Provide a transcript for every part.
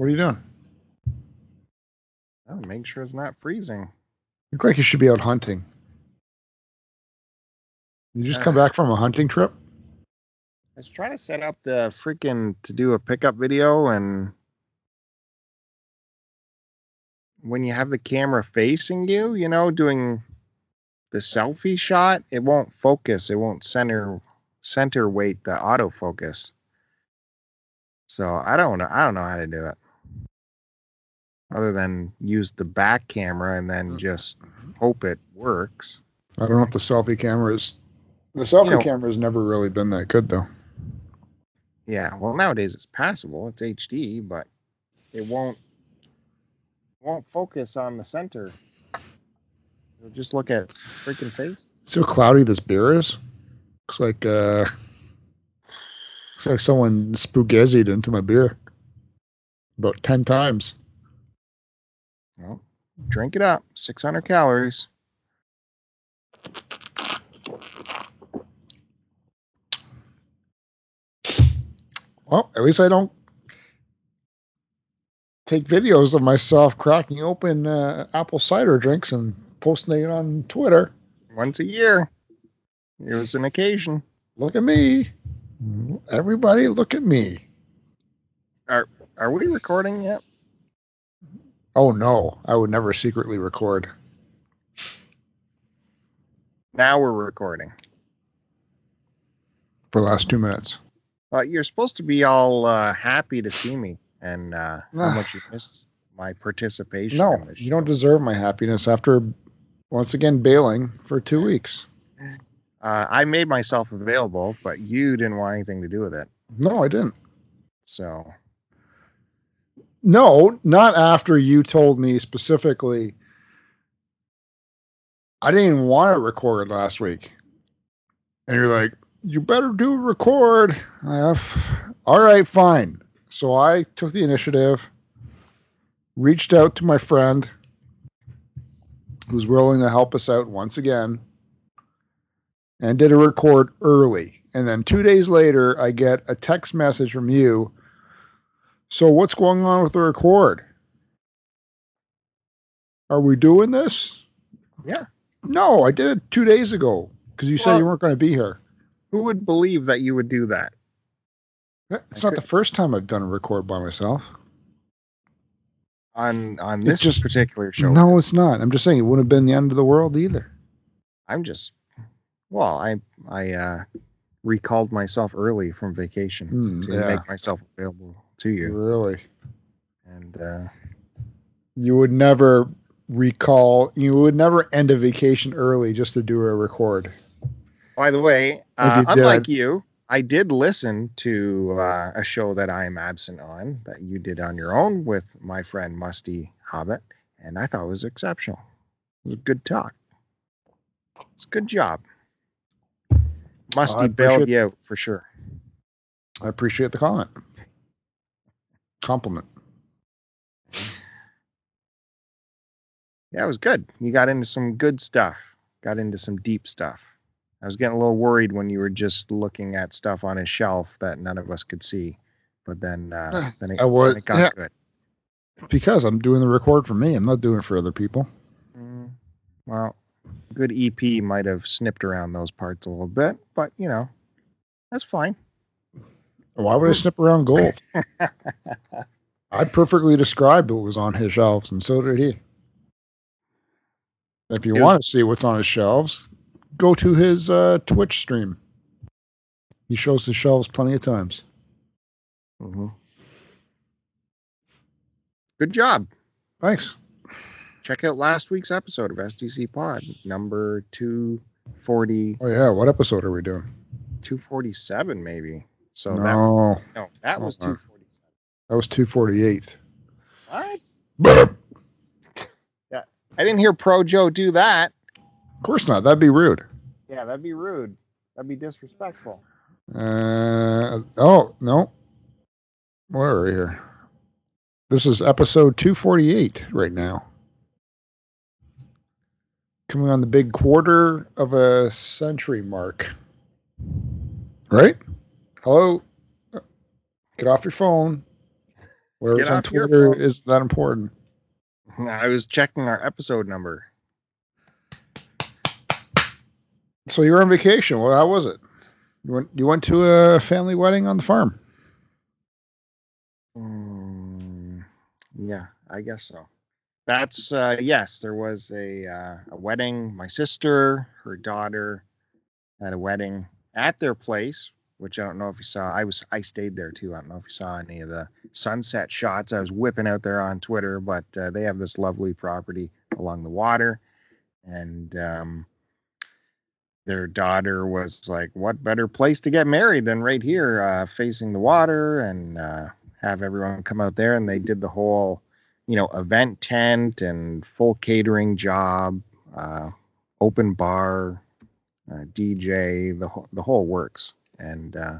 What are you doing? Oh, make sure it's not freezing. You look like you should be out hunting. You just come back from a hunting trip? I was trying to set up the freaking to do a pickup video and when you have the camera facing you, you know, doing the selfie shot, it won't focus. It won't center center weight the autofocus. So I don't know. I don't know how to do it. Other than use the back camera and then just hope it works. I don't know if the selfie camera is. The selfie You know- camera has never really been that good, though. Yeah, well nowadays it's passable. It's HD, but it won't won't focus on the center. It'll just look at freaking face. See how cloudy this beer is? Looks like uh, looks like someone spoogezied into my beer about ten times. Well, drink it up. 600 calories. Well, at least I don't take videos of myself cracking open uh, apple cider drinks and posting it on Twitter. Once a year. It was an occasion. Look at me. Everybody, look at me. Are we recording yet? Oh no, I would never secretly record. Now we're recording. for the last two minutes. Well, you're supposed to be all uh, happy to see me and uh, how Ah. much you missed my participation. No, you don't deserve my happiness after once again bailing for two weeks. Uh, I made myself available, but you didn't want anything to do with it. No, I didn't. So No, not after you told me specifically. I didn't even want to record last week. And you're like, you better do record. Have, all right, fine. So I took the initiative, reached out to my friend who's willing to help us out once again, and did a record early. And then two days later, I get a text message from you so what's going on with the record? Are we doing this? Yeah. No, I did it two days ago because you said you weren't going to be here. who would believe that you would do that? It's not the first time I've done a record by myself. on on this just- particular show. No, it's not. I'm just saying it wouldn't have been the end of the world either. I'm just well, I I uh recalled myself early from vacation Hmm, to yeah, make myself available to you. really. And uh You would never recall. You would never end a vacation early just to do a record. by the way, uh, you unlike did- you, I did listen to uh, a show that I am absent on that you did on your own with my friend Musty Hobbit, and I thought it was exceptional. It was a good talk. It's a good job. Musty bailed you out for sure. I appreciate the comment. Compliment. Yeah, it was good. You got into some good stuff. Got into some deep stuff. I was getting a little worried when you were just looking at stuff on his shelf that none of us could see. But then, uh, then, it, I was- it got yeah. good. Because I'm doing the record for me. I'm not doing it for other people. Mm, well, good EP might have snipped around those parts a little bit, but you know, that's fine. Why would I snip around gold? I perfectly described what was on his shelves, and so did he. If you want to see what's on his shelves, go to his uh, Twitch stream. He shows his shelves plenty of times. Mm-hmm. Good job. Thanks. Check out last week's episode of SDC Pod, number 240, Oh yeah, what episode are we doing? 247, maybe. So that no, no, that was Uh-uh. 247. that was two forty eight. What? of I didn't hear Pro Joe do that. Of course not. That'd be rude. Yeah, that'd be rude. That'd be disrespectful. Uh oh no. Where are we here? This is episode 248 right now. Coming on the big quarter of a century mark. Right? Hello? Get off your phone. Whatever's on Twitter is that important. I was checking our episode number. So you were on vacation. Well, how was it? You went you went to a family wedding on the farm. Mm, yeah, I guess so. That's uh yes, there was a uh, a wedding. My sister, her daughter had a wedding at their place, which I don't know if you saw. I was I stayed there too. I don't know if you saw any of the sunset shots. I was whipping out there on Twitter, but uh, they have this lovely property along the water, and um, their daughter was like, "What better place to get married than right here, uh, facing the water?" and uh, have everyone come out there and they did the whole you know event tent and full catering job uh, open bar uh, dj the, whole the whole works and uh,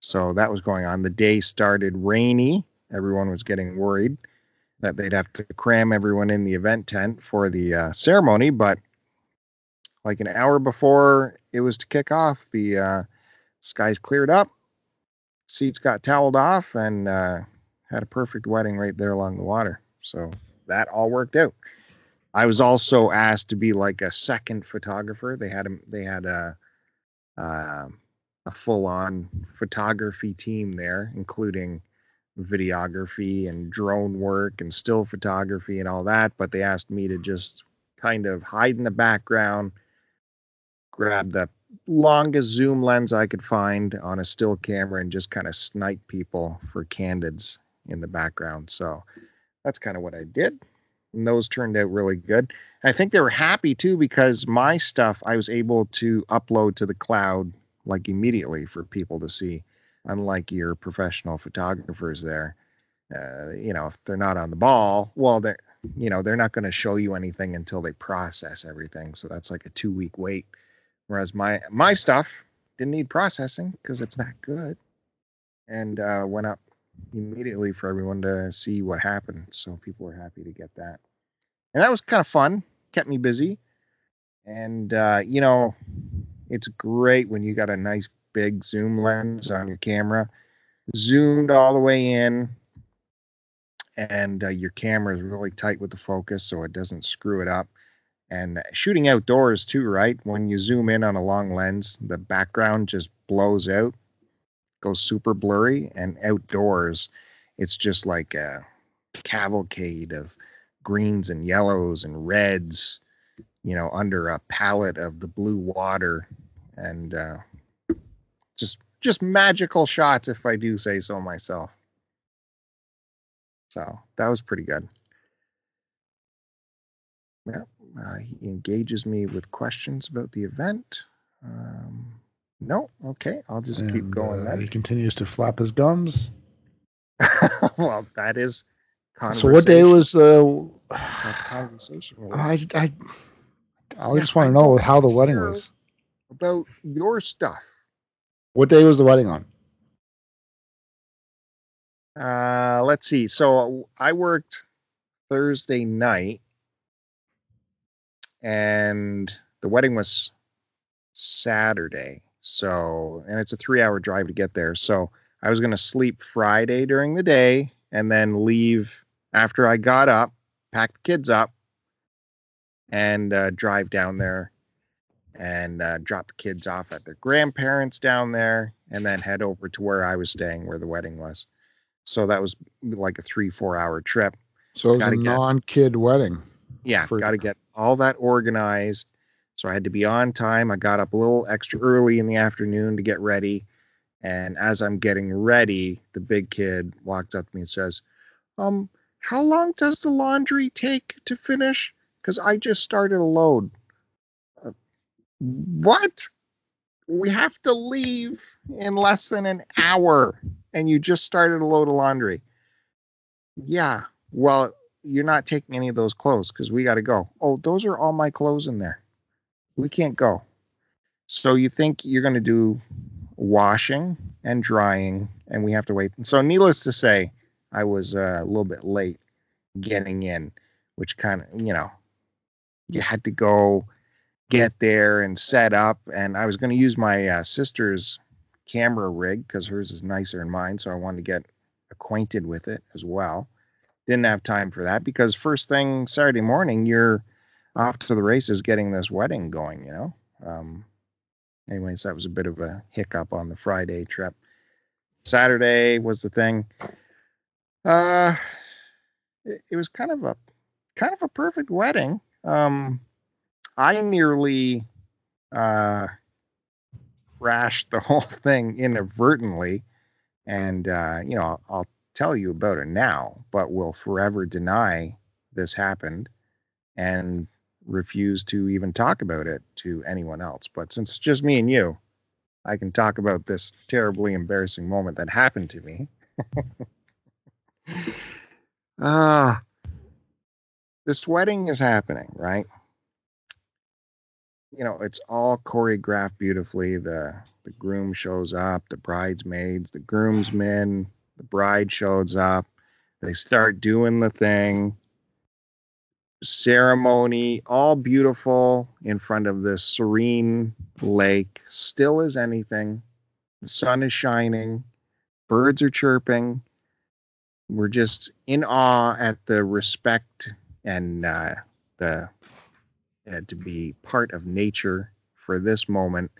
so that was going on the day started rainy everyone was getting worried that they'd have to cram everyone in the event tent for the uh, ceremony but like an hour before it was to kick off the uh, skies cleared up seats got toweled off and uh, had a perfect wedding right there along the water. So that all worked out. I was also asked to be like a second photographer. They had a, they had a uh, a full on photography team there, including videography and drone work and still photography and all that. But they asked me to mm-hmm. just kind of hide in the background, grab the longest zoom lens I could find on a still camera and just kind of snipe people for candids in the background. So that's kind of what I did. And those turned out really good. I think they were happy too because my stuff I was able to upload to the cloud like immediately for people to see, unlike your professional photographers there. Uh, you know, if they're not on the ball, well, they're you know they're not going to show you anything until they process everything. So that's like a two week wait. Whereas my my stuff didn't need processing because it's that good, and uh, went up immediately for everyone to see what happened. So people were happy to get that, and that was kind of fun. Kept me busy, and uh, you know, it's great when you got a nice big zoom lens on your camera, zoomed all the way in, and uh, your camera is really tight with the focus, so it doesn't screw it up. And shooting outdoors too right? When you zoom in on a long lens the background just blows out goes super blurry and outdoors it's just like a cavalcade of greens and yellows and reds you know under a palette of the blue water. And uh, just just magical shots if i do say so myself. So that was pretty good. Yeah uh, he engages me with questions about the event. Um, no, okay, I'll just keep going uh, he continues to flap his gums. well, that is So what day was the? conversation. I I I Yeah, just want to know how the wedding was. about your stuff? What day was the wedding on? Uh, let's see. So I worked Thursday night, and the wedding was Saturday. So, and it's a three-hour drive to get there. So I was going to sleep Friday during the day, and then leave after I got up, pack the kids up, and uh, drive down there and uh, drop the kids off at their grandparents down there, and then head over to where I was staying, where the wedding was. So that was like a three, four hour trip. So it was Gotta a get- non-kid wedding. Yeah, For- got to get all that organized. So I had to be on time. I got up a little extra early in the afternoon to get ready. And as I'm getting ready, the big kid walks up to me and says, Um, how long does the laundry take to finish? Because I just started a load. Uh, what? We have to leave in less than an hour, and you just started a load of laundry. Yeah. Well, you're not taking any of those clothes because we got to go. Oh, those are all my clothes in there. We can't go. So you think you're going to do washing and drying, and we have to wait. So, needless to say, I was uh, a little bit late getting in, which kind of, you know, you had to go get there and set up. And I was going to use my uh, sister's camera rig because hers is nicer than mine. So I wanted to get acquainted with it as well. Didn't have time for that because first thing Saturday morning, you're off to the races getting this wedding going, you know? Um, anyways, that was a bit of a hiccup on the Friday trip. Saturday was the thing. Uh, it, it was kind of a kind of a perfect wedding. Um, I nearly uh, crashed the whole thing inadvertently, and uh, you know I'll, tell you about it now, but will forever deny this happened and refuse to even talk about it to anyone else. But since it's just me and you, I can talk about this terribly embarrassing moment that happened to me. Ah, uh, this wedding is happening, right? You know, it's all choreographed beautifully. The the groom shows up, the bridesmaids, the groomsmen, the bride shows up. They start doing the thing. Ceremony, all beautiful in front of this serene lake, still as anything. The sun is shining, birds are chirping. We're just in awe at the respect and uh, the uh, to be part of nature for this moment.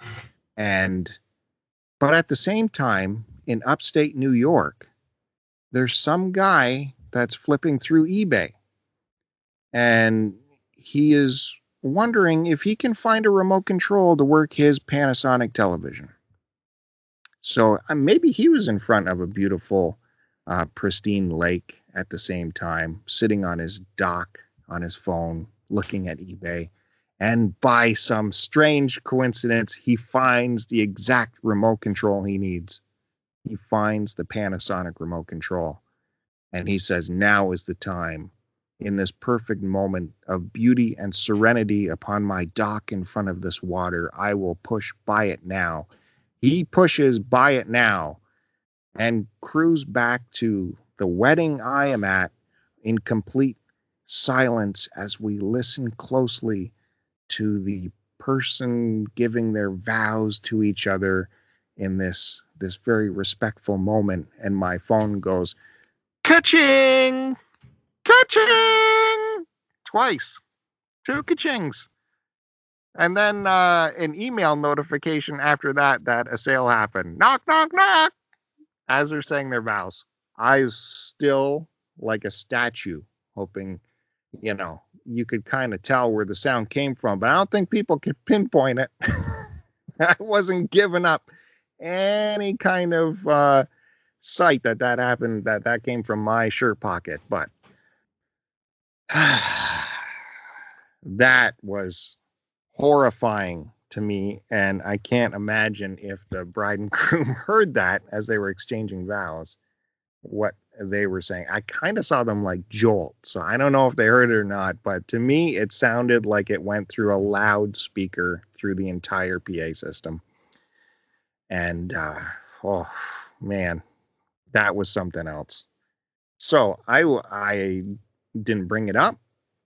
And but at the same time, in upstate New York, there's some guy that's flipping through eBay and he is wondering if he can find a remote control to work his Panasonic television. So uh, maybe he was in front of a beautiful, uh, pristine lake at the same time, sitting on his dock on his phone, looking at eBay. And by some strange coincidence, he finds the exact remote control he needs. He finds the Panasonic remote control. And he says, Now is the time in this perfect moment of beauty and serenity upon my dock in front of this water. I will push buy it now. He pushes buy it now and cruise back to the wedding I am at in complete silence as we listen closely to the person giving their vows to each other in this this very respectful moment and my phone goes catching Ka-ching! Twice. Two ka-chings. And then uh, an email notification after that that a sale happened. Knock, knock, knock. As they're saying their vows. I was still like a statue, hoping, you know, you could kind of tell where the sound came from, but I don't think people could pinpoint it. I wasn't giving up any kind of uh, sight that that happened, that that came from my shirt pocket. But that was horrifying to me. And I can't imagine if the bride and groom heard that as they were exchanging vows, what they were saying. I kind of saw them like jolt. So I don't know if they heard it or not, but to me, it sounded like it went through a loudspeaker through the entire PA system. And uh, oh man, that was something else. So I I didn't bring it up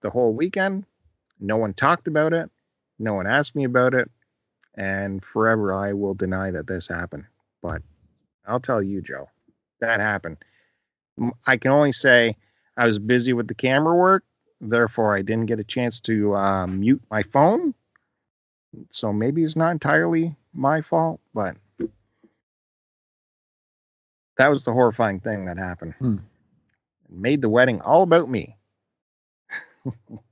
the whole weekend. No one talked about it. No one asked me about it. And forever I will deny that this happened. But I'll tell you, Joe, that happened. I can only say I was busy with the camera work. Therefore, I didn't get a chance to uh, mute my phone. So maybe it's not entirely my fault, but that was the horrifying thing that happened. Hmm. Made the wedding all about me.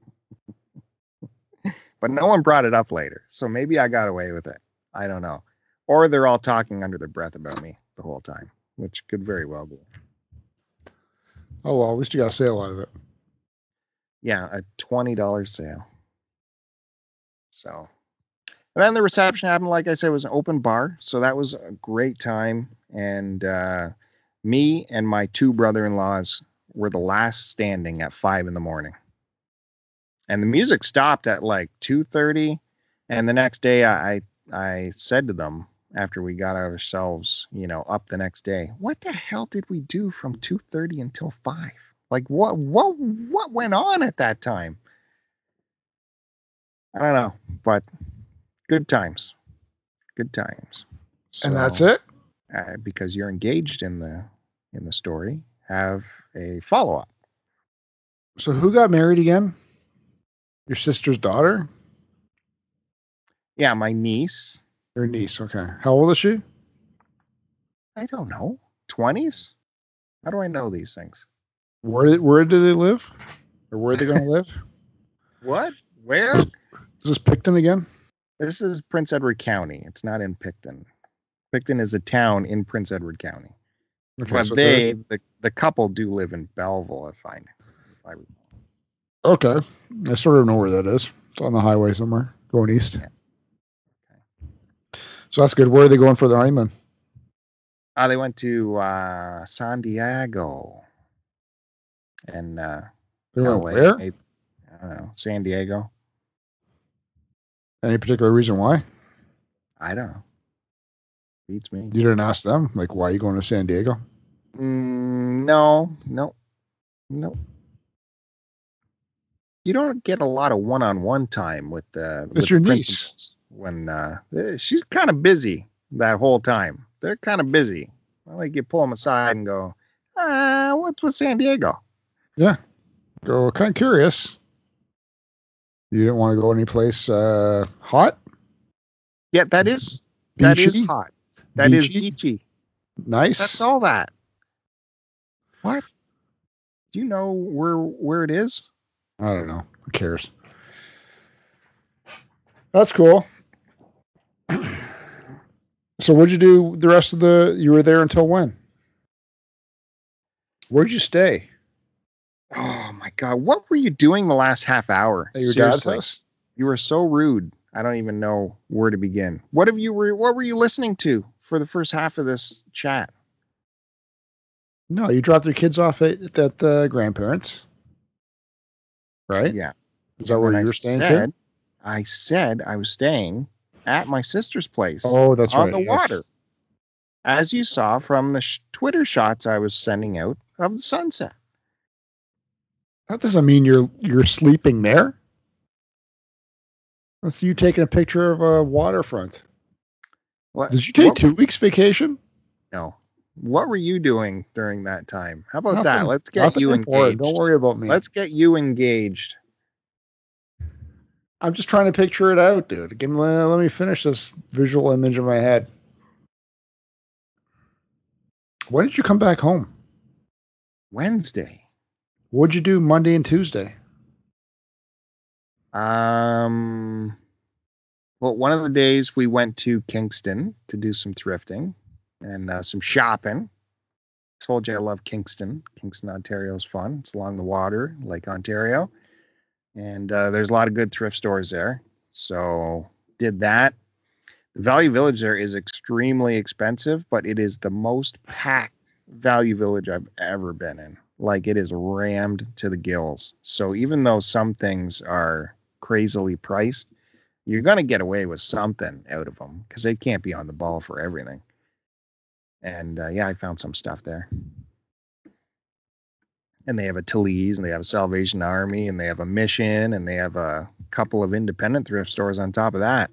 but no one brought it up later. So maybe I got away with it. I don't know. Or they're all talking under their breath about me the whole time, which could very well be. Oh, well, at least you got a sale out of it. Yeah, a $20 sale. So, and then the reception happened, like I said, was an open bar. So that was a great time. And uh, me and my two brother in laws were the last standing at five in the morning and the music stopped at like 2.30 and the next day I, I said to them after we got ourselves you know up the next day what the hell did we do from 2.30 until 5 like what what what went on at that time? I don't know but good times. Good times. So, and that's it? uh, because you're engaged in the in the story have a follow up. So who got married again? Your sister's daughter? Yeah, my niece. Your niece. Okay. How old is she? I don't know. 20s? How do I know these things? Where where do they live? Or where are they going to live? What? Where? Is this Picton again? This is Prince Edward County. It's not in Picton. Picton is a town in Prince Edward County. Okay, but so they, the, the couple, do live in Belleville, if I, if I recall. Okay. I sort of know where that is. It's on the highway somewhere going east. Yeah. So that's good. Where are they going for their honeymoon? Uh, they went to uh, San Diego and uh, They went LA. where? I don't know. San Diego. Any particular reason why? I don't know. Beats me. You didn't ask them, like, why are you going to San Diego? Mm, no, no, no. You don't get a lot of one-on-one time with the. with your the niece. When uh, eh, she's kind of busy that whole time. They're kind of busy. I like you pull them aside and go, uh, what's with San Diego? Yeah go, kind of curious. You didn't want to go anyplace uh, hot? Yeah, that is that is hot. That is Beachy? beachy. Nice. That's all that. What? Do you know where where it is? I don't know. Who cares? That's cool. so what'd you do the rest of the you were there until when? Where'd you stay? Oh my god, what were you doing the last half hour? At your Seriously. dad's house? You were so rude. I don't even know where to begin. What have you were what were you listening to for the first half of this chat? No, you dropped your kids off at, at the grandparents. Right? Yeah. Is that where then you I were staying said. I said I was staying at my sister's place Oh, that's on right. the yes. water. As you saw from the sh- Twitter shots I was sending out of the sunset. That doesn't mean you're you're sleeping there. That's you taking a picture of a waterfront. What Did you take what- two weeks vacation? No. What were you doing during that time? How about that? Let's get you important. engaged. Don't worry about me. Let's get you engaged. I'm just trying to picture it out, dude. Give me, let me finish this visual image in my head. When did you come back home? Wednesday. What'd you do Monday and Tuesday? Um, well, one of the days we went to Kingston to do some thrifting and uh, some shopping. Told you I love Kingston. Kingston, Ontario is fun. It's along the water, Lake Ontario, and uh, there's a lot of good thrift stores there. So did that. The Value Village there is extremely expensive, but it is the most packed Value Village I've ever been in. Like it is rammed to the gills. So even though some things are crazily priced, you're going to get away with something out of them because they can't be on the ball for everything. And uh, yeah, I found some stuff there. And they have a Talize, and they have a Salvation Army, and they have a Mission, and they have a couple of independent thrift stores on top of that.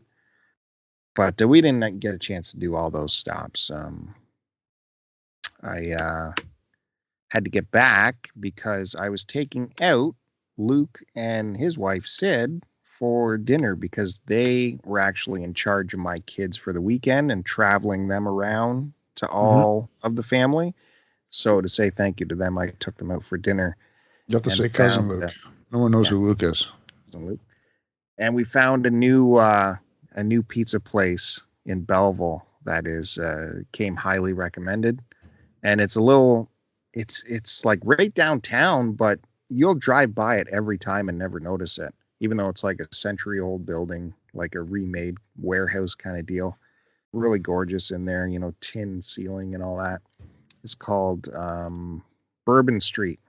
But uh, we didn't get a chance to do all those stops. Um, I uh, had to get back because I was taking out Luke and his wife Sid for dinner because they were actually in charge of my kids for the weekend and traveling them around to all of the family. So to say thank you to them, I took them out for dinner. You have to say cousin Luke. that- No one knows yeah. who Luke is. and Luke. And we found a new uh, a new pizza place in Belleville that is uh, came highly recommended, and it's a little it's it's like right downtown, but you'll drive by it every time and never notice it, even though it's like a century old building, like a remade warehouse kind of deal. Really gorgeous in there, you know, tin ceiling and all that. It's called um, Bourbon Street,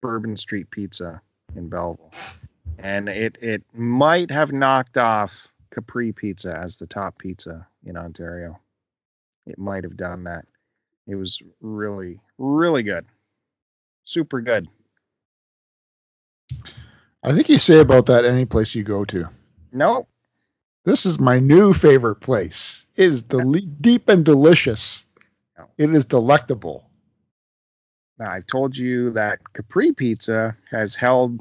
Bourbon Street Pizza in Belleville and it it might have knocked off Capri Pizza as the top pizza in Ontario. It might have done that. It was really really good, super good. I think you say about that any place you go to. No, This is my new favorite place. It is deep and delicious. It is delectable. Now, I've told you that Capri Pizza has held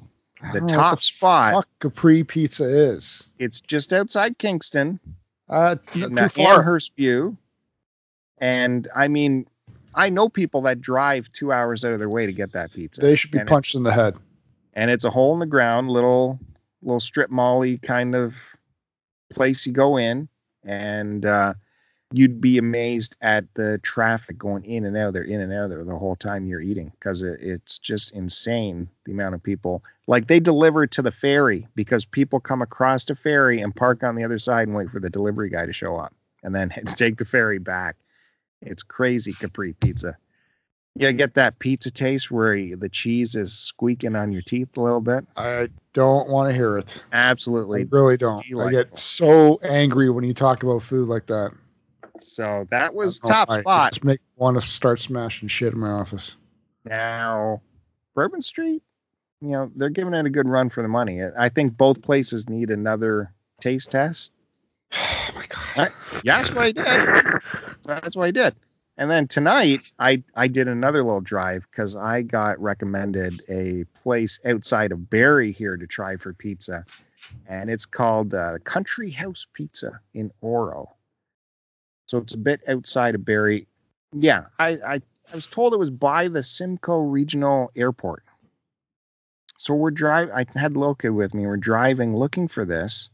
the don't know what top spot. Fuck Capri Pizza is. It's just outside Kingston, Uh, uh, too far. Amherstview. And I mean, I know people that drive two hours out of their way to get that pizza. They should be and punched in the head. and it's a hole in the ground, little little strip molly kind of place you go in, and uh, you'd be amazed at the traffic going in and out there, in and out there the whole time you're eating because it, it's just insane the amount of people. Like they deliver to the ferry because people come across the ferry and park on the other side and wait for the delivery guy to show up, and then take the ferry back. It's crazy, Capri Pizza. You get that pizza taste where you- the cheese is squeaking on your teeth a little bit. I don't want to hear it. I Absolutely. really don't. I delightful. get so angry when you talk about food like that. So that was I top. Spot. Just make want to start smashing shit in my office. Now, Bourbon Street, you know, they're giving it a good run for the money. I think both places need another taste test. Oh my god. That's what I did. That's what I did. And then tonight, I I did another little drive because I got recommended a place outside of Barrie here to try for pizza, and it's called uh, Country House Pizza in Oro. So it's a bit outside of Barrie. Yeah, I I, I was told it was by the Simcoe Regional Airport. So we're driving. I had Loka with me. We're driving looking for this.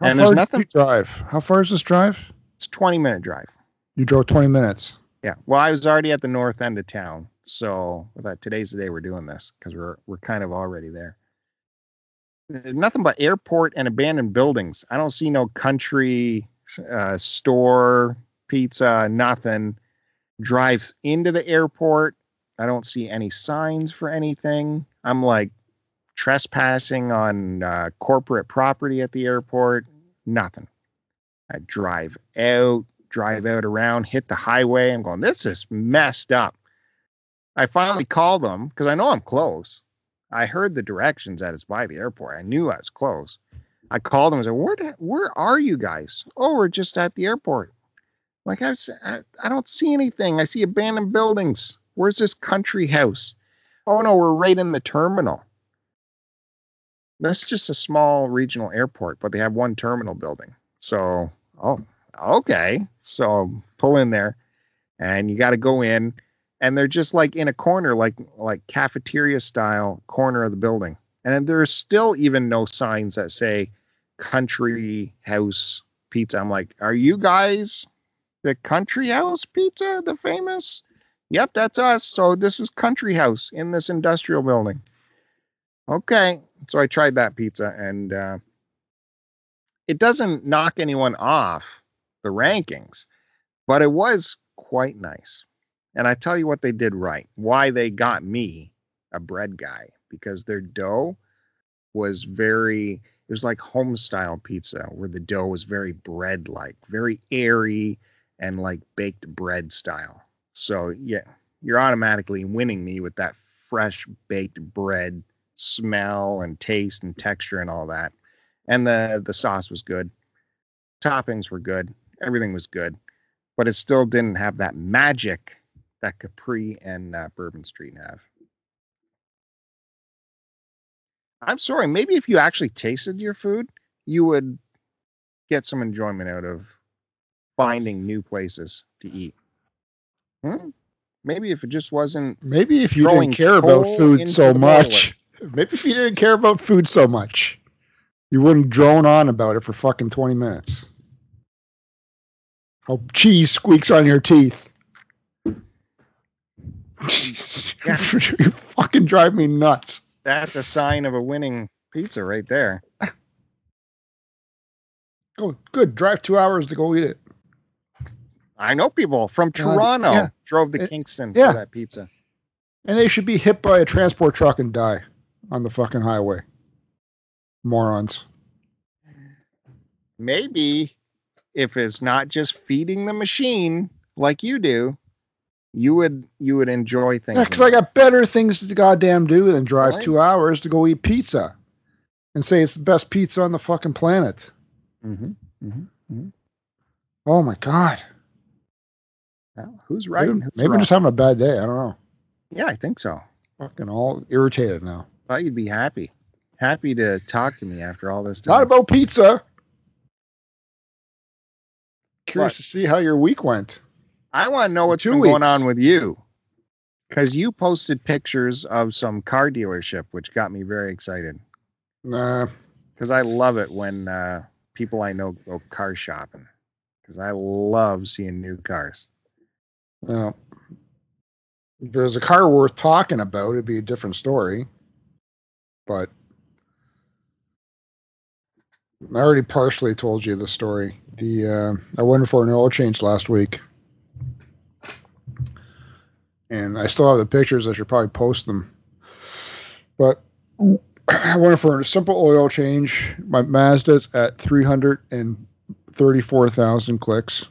How And there's nothing- drive. How far is this drive? It's a twenty minute drive. You drove 20 minutes. Yeah. Well, I was already at the north end of town, so I thought today's the day we're doing this because we're we're kind of already there. Nothing but airport and abandoned buildings. I don't see no country uh, store, pizza, nothing. Drive into the airport. I don't see any signs for anything. I'm like trespassing on uh, corporate property at the airport. Nothing. I drive out, drive out around, hit the highway. I'm going, this is messed up. I finally called them because I know I'm close. I heard the directions that it's by the airport. I knew I was close. I called them and said, where, the, where are you guys? Oh, we're just at the airport. Like, I, I, I don't see anything. I see abandoned buildings. Where's this country house? Oh, no, we're right in the terminal. That's just a small regional airport, but they have one terminal building. So, oh, okay. So pull in there and you got to go in and they're just like in a corner, like like cafeteria style corner of the building. And there's still even no signs that say country house pizza. I'm like, are you guys the country house pizza, the famous? Yep, that's us. So this is country house in this industrial building. Okay. So I tried that pizza and uh it doesn't knock anyone off the rankings, but it was quite nice. And I tell you what they did right, why they got me a bread guy, because their dough was very, it was like home style pizza where the dough was very bread like, very airy and like baked bread style. So, yeah, you're automatically winning me with that fresh baked bread smell and taste and texture and all that and the the sauce was good toppings were good everything was good but it still didn't have that magic that capri and uh, bourbon street have i'm sorry maybe if you actually tasted your food you would get some enjoyment out of finding new places to eat Hmm? maybe if it just wasn't Maybe if you didn't care about food so much, maybe if you didn't care about food so much, you wouldn't drone on about it for fucking 20 minutes. How cheese squeaks on your teeth. Yeah. you fucking drive me nuts. that's a sign of a winning pizza right there Go good. Drive two hours to go eat it. I know people from Toronto yeah. drove to It- Kingston yeah. for that pizza. And they should be hit by a transport truck and die on the fucking highway. Morons. Maybe if it's not just feeding the machine like you do, you would you would enjoy things. Yeah, because I got better things to goddamn do than drive Right. two hours to go eat pizza and say it's the best pizza on the fucking planet. mm-hmm. Oh my god. well, who's right? who's maybe I'm just having a bad day. I don't know. Yeah, I think so. Fucking all irritated now. Thought you'd be happy. Happy to talk to me after all this time. Not about pizza. Curious What? to see how your week went. I want to know what's been going on with you. Because you posted pictures of some car dealership, which got me very excited. Nah, Because I love it when uh, people I know go car shopping. Because I love seeing new cars. well, if there's a car worth talking about, it'd be a different story. But I already partially told you the story. The uh, I went for an oil change last week, and I still have the pictures. I should probably post them. But I went for a simple oil change. My Mazda's at three hundred and thirty-four thousand clicks,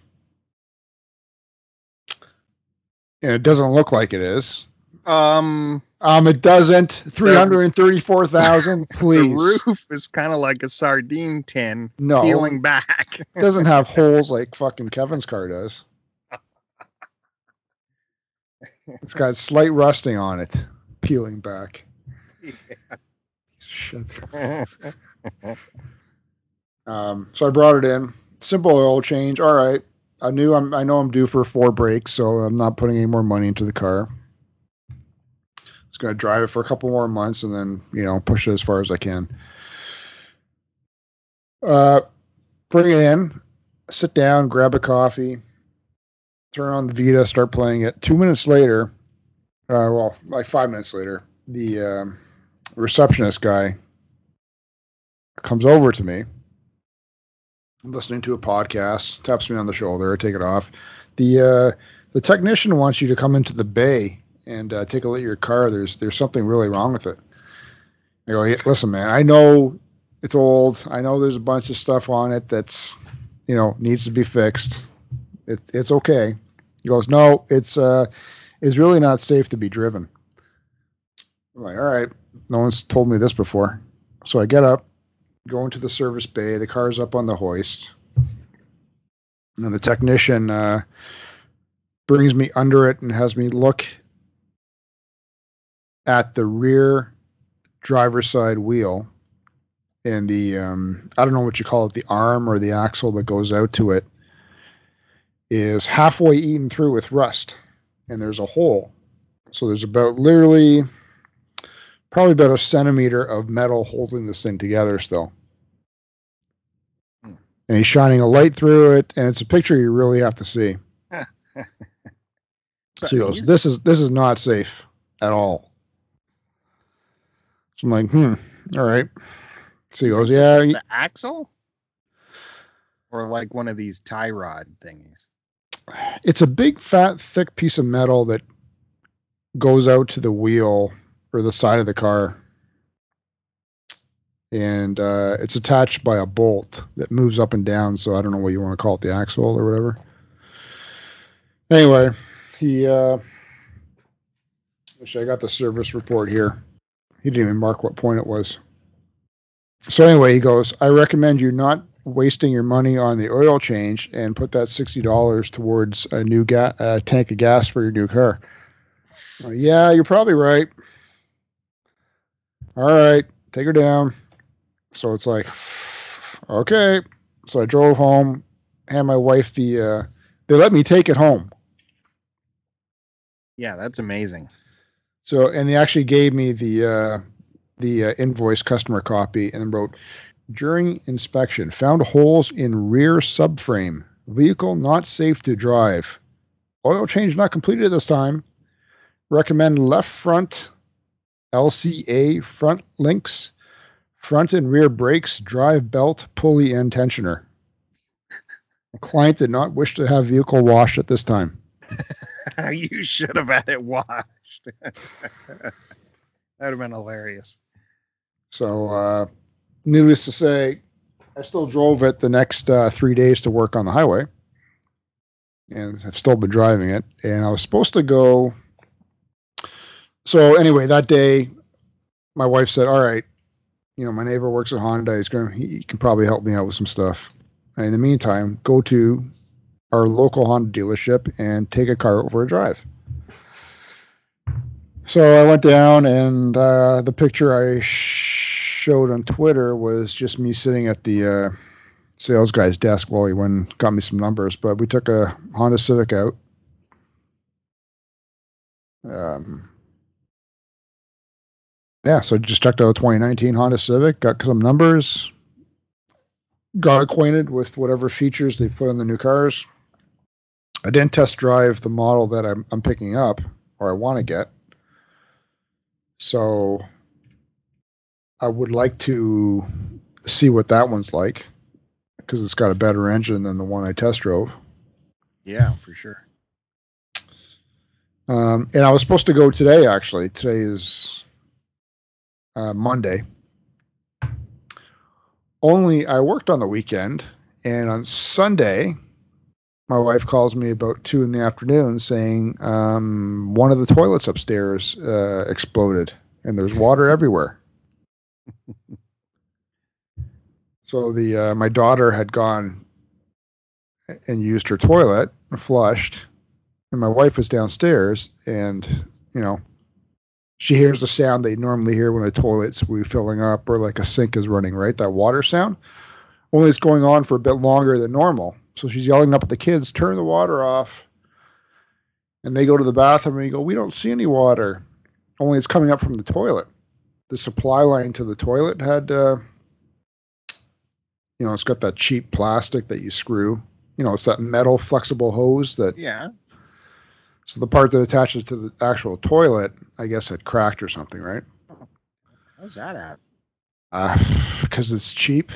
and it doesn't look like it is. Um, Um, it doesn't. Three hundred and thirty-four thousand. Please, the roof is kind of like a sardine tin no, peeling back. it doesn't have holes like fucking Kevin's car does. It's got slight rusting on it, peeling back. Shit. Um, so I brought it in. Simple oil change. All right. I knew I'm. I know I'm due for four brakes, so I'm not putting any more money into the car. Just gonna drive it for a couple more months and then you know push it as far as I can. Uh, bring it in, sit down, grab a coffee, turn on the Vita, start playing it. Two minutes later, uh, well, like five minutes later, the um, receptionist guy comes over to me. I'm listening to a podcast, taps me on the shoulder, I take it off. The uh, the technician wants you to come into the bay and uh, take a look at your car. There's there's something really wrong with it. I go, "Hey, listen, man. I know it's old. I know there's a bunch of stuff on it that's you know needs to be fixed. It, it's okay. He goes, no, it's uh, it's really not safe to be driven. I'm like, all right, no one's told me this before. So I get up, go into the service bay. The car's up on the hoist, and the technician uh, brings me under it and has me look at the rear driver's side wheel and the um, I don't know what you call it, the arm or the axle that goes out to it is halfway eaten through with rust, and there's a hole. So there's about literally probably about a centimeter of metal holding this thing together still. Hmm. And he's shining a light through it, and it's a picture you really have to see. So he goes, "This is this is not safe at all." So I'm like, "Hmm, all right." So he goes, "Yeah, is the axle, or like one of these tie rod thingies. it's a big, fat, thick piece of metal that goes out to the wheel or the side of the car, and uh, it's attached by a bolt that moves up and down. So I don't know what you want to call it, the axle or whatever." Anyway, he. Uh, actually, I got the service report here. He didn't even mark what point it was. So anyway, he goes, I recommend you not wasting your money on the oil change and put that sixty dollars towards a new uh, tank of gas for your new car. Uh, yeah, you're probably right. All right, take her down. So it's like, okay. So I drove home, had my wife the. Uh, they let me take it home. Yeah, that's amazing. So, and they actually gave me the uh, the uh, invoice customer copy and wrote, during inspection, found holes in rear subframe. Vehicle not safe to drive. Oil change not completed at this time. Recommend left front LCA front links, front and rear brakes, drive belt, pulley, and tensioner. Client did not wish to have vehicle washed at this time. you should have had it washed. that would have been hilarious. So, uh, needless to say, I still drove it the next uh, three days to work on the highway, and I've still been driving it. And I was supposed to go. So anyway, that day, my wife said, "All right, you know, my neighbor works at Honda. He's going. He can probably help me out with some stuff. And in the meantime, go to our local Honda dealership and take a car out for a drive." So I went down, and uh, the picture I showed on Twitter was just me sitting at the uh, sales guy's desk while he went got me some numbers. But we took a Honda Civic out. Um, yeah, so just checked out a 2019 Honda Civic, got some numbers, got acquainted with whatever features they put in the new cars. I didn't test drive the model that I'm, I'm picking up or I want to get. So I would like to see what that one's like because it's got a better engine than the one I test drove. Yeah, for sure. Um, and I was supposed to go today, actually. Today is uh, Monday. Only I worked on the weekend, and on Sunday, my wife calls me about two in the afternoon saying um, one of the toilets upstairs uh, exploded and there's water everywhere. so the uh, my daughter had gone and used her toilet and flushed, and my wife was downstairs, and you know she hears the sound they normally hear when a toilet's refilling up or like a sink is running, right? That water sound. Only it's going on for a bit longer than normal. So she's yelling up at the kids, turn the water off. And they go to the bathroom and you go, We don't see any water. Only it's coming up from the toilet. The supply line to the toilet had, uh, you know, it's got that cheap plastic that you screw. You know, it's that metal flexible hose that. Yeah. So the part that attaches to the actual toilet, I guess, had cracked or something, right? How's that at? Uh, because it's cheap.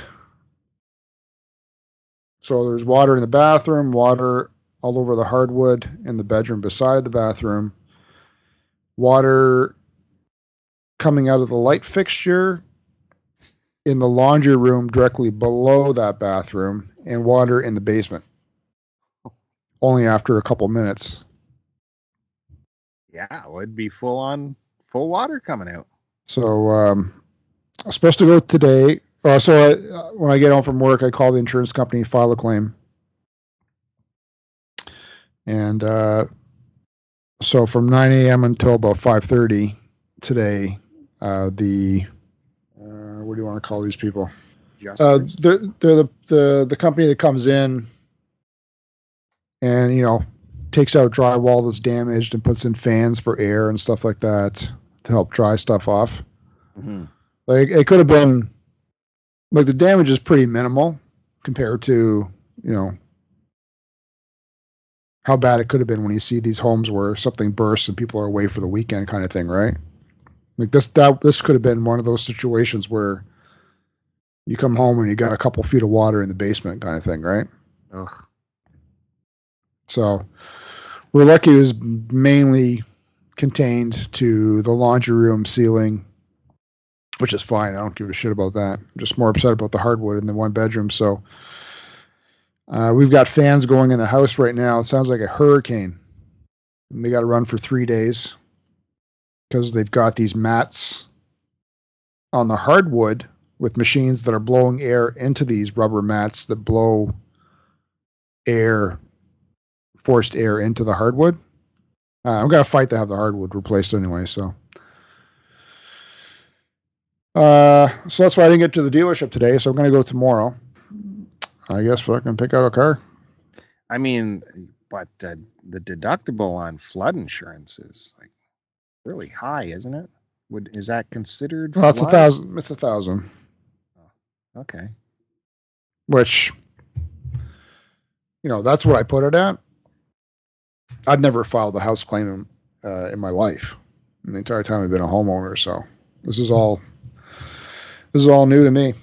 So there's water in the bathroom, water all over the hardwood in the bedroom beside the bathroom, water coming out of the light fixture in the laundry room directly below that bathroom, and water in the basement. Only after a couple minutes. Yeah, it would be full on full water coming out. So um, I'm supposed to go today. Uh, so I, uh, when I get home from work, I call the insurance company, file a claim, and uh, so from 9 a.m. until about 5:30 today, uh, the uh, what do you want to call these people? Uh, they're, they're the, the the company that comes in and you know takes out drywall that's damaged and puts in fans for air and stuff like that to help dry stuff off. Mhm. Like it could have been like the damage is pretty minimal compared to, you know, how bad it could have been when you see these homes where something bursts and people are away for the weekend kind of thing, right? Like this that this could have been one of those situations where you come home and you got a couple feet of water in the basement kind of thing, right? Ugh. So we're lucky it was mainly contained to the laundry room ceiling, which is fine. I don't give a shit about that. I'm just more upset about the hardwood in the one bedroom. So uh, we've got fans going in the house right now. It sounds like a hurricane. And they got to run for three days because they've got these mats on the hardwood with machines that are blowing air into these rubber mats that blow air forced air into the hardwood. Uh, I'm gonna fight to have the hardwood replaced anyway. So, uh, so that's why I didn't get to the dealership today. So I'm gonna go tomorrow. I guess fucking pick out a car. I mean, but uh, the deductible on flood insurance is like really high, isn't it? Would is that considered? Well, it's a thousand. It's a thousand, Okay. which you know that's what I put it at. I've never filed a house claim in, uh, in my life, in the entire time I've been a homeowner. So this is all this is all new to me.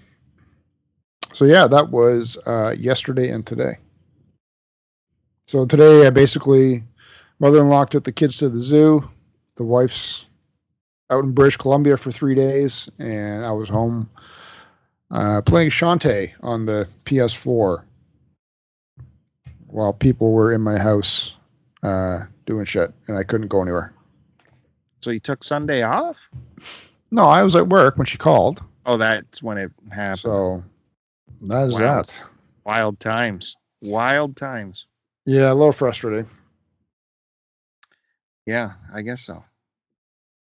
So yeah, that was uh, yesterday and today. So today, I basically mother-in-law took the kids to the zoo. The wife's out in British Columbia for three days, and I was home uh, playing Shantae on the PS4 while people were in my house uh, doing shit, and I couldn't go anywhere. So you took Sunday off? No, I was at work when she called, Oh, that's when it happened. so that is Wow. that. Wild times. Wild times. Yeah, a little frustrating. Yeah, I guess so.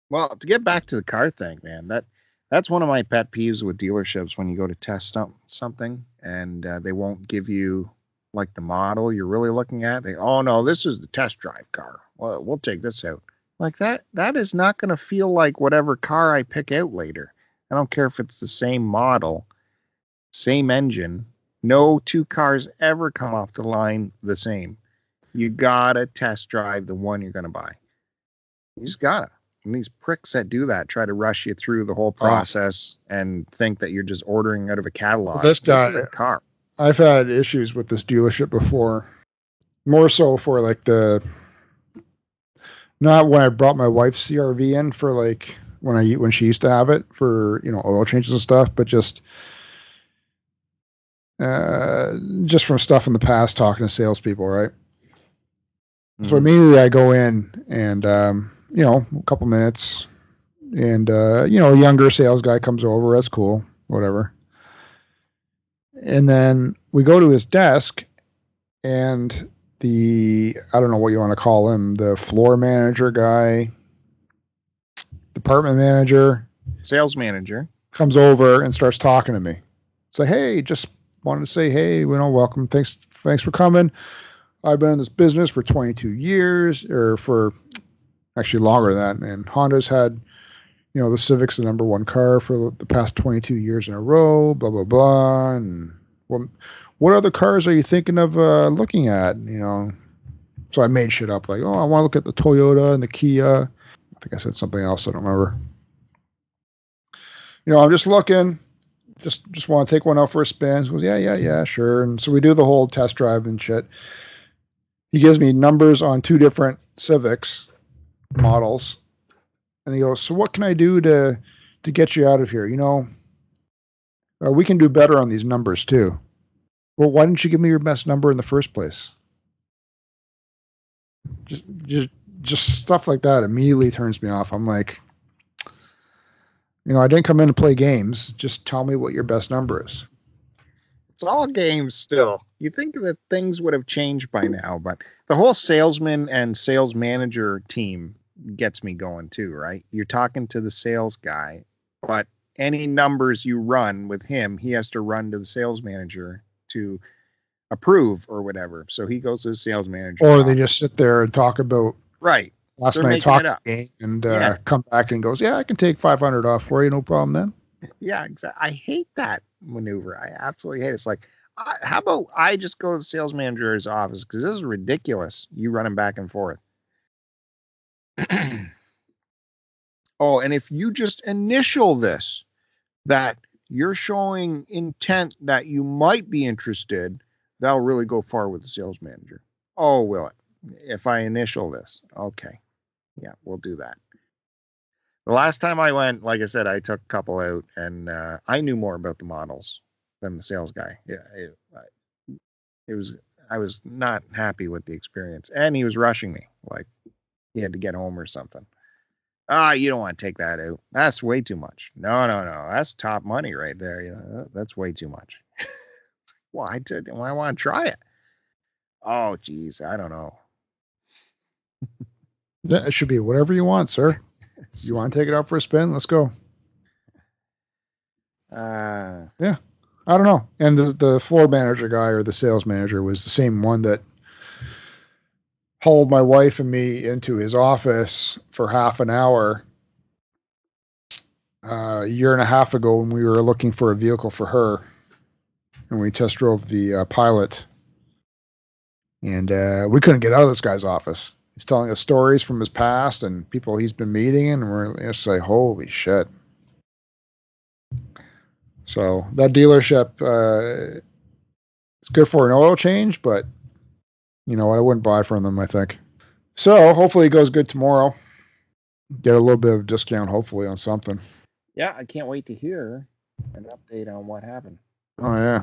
Well, to get back to the car thing, man, that that's one of my pet peeves with dealerships when you go to test something and uh, they won't give you like the model you're really looking at. They, oh no, this is the test drive car. Well, we'll take this out. Like that, that is not going to feel like whatever car I pick out later. I don't care if it's the same model, same engine. No two cars ever come off the line the same. You gotta test drive the one you're gonna buy. You just gotta. And these pricks that do that try to rush you through the whole oh. process and think that you're just ordering out of a catalog. Well, this is a car. I've had issues with this dealership before. More so for like the not when I brought my wife's CRV in for like when I when she used to have it for you know oil changes and stuff, but just uh just from stuff in the past talking to salespeople, right? So Mhm. immediately I go in and um, you know, a couple minutes and uh, you know, a younger sales guy comes over, that's cool, whatever. And then we go to his desk and the I don't know what you want to call him, the floor manager guy, department manager Sales manager. comes over and starts talking to me. Say, like, hey, just wanted to say, hey, you know, welcome. Thanks, thanks for coming. I've been in this business for 22 years, or for actually longer than that. And Honda's had, you know, the Civic's the number one car for the past 22 years in a row. Blah blah blah. And what what other cars are you thinking of uh, looking at? You know, so I made shit up like, oh, I want to look at the Toyota and the Kia. I think I said something else. I don't remember you know, I'm just looking, just just want to take one out for a spin. Goes, yeah, yeah, yeah, sure. And so we do the whole test drive and shit. He gives me numbers on two different Civics models, and he goes, so what can I do to to get you out of here? You know, uh, we can do better on these numbers too. Well, why didn't you give me your best number in the first place? Just just just stuff like that immediately turns me off. I'm like, you know, I didn't come in to play games. Just tell me what your best number is. It's all games still. You think that things would have changed by now, but the whole salesman and sales manager team gets me going too, right? You're talking to the sales guy, but any numbers you run with him, he has to run to the sales manager to approve or whatever. So he goes to the sales manager. Or they just sit there and talk about right. last They're night's making hockey game and uh, Yeah. come back and goes, yeah, I can take 500 off for you. No problem then. Yeah, exactly. I hate that maneuver. I absolutely hate it. It's like, how about I just go to the sales manager's office because this is ridiculous. You running back and forth. oh, and if you just initial this, that you're showing intent that you might be interested, that'll really go far with the sales manager. Oh, will it? If I initial this, okay, yeah, we'll do that. The last time I went, like I said, I took a couple out, and uh, I knew more about the models than the sales guy. Yeah, it, it was. I was not happy with the experience, and he was rushing me, like he had to get home or something. Ah, you don't want to take that out. That's way too much. No, no, no. That's top money right there. You know, that's way too much. well, I did. Well, I want to try it. Oh, geez, I don't know. Yeah, It should be whatever you want, sir. You want to take it out for a spin? Let's go. Uh, yeah, I don't know. And the, the floor manager guy or the sales manager was the same one that hauled my wife and me into his office for half an hour uh, a year and a half ago when we were looking for a vehicle for her. And we test drove the uh, pilot. And uh, we couldn't get out of this guy's office. He's telling us stories from his past and people he's been meeting. And we're just like, holy shit. So that dealership uh, is good for an oil change, but you know what? I wouldn't buy from them. I think. So hopefully it goes good tomorrow. Get a little bit of discount, hopefully on something. yeah, I can't wait to hear an update on what happened. Oh yeah.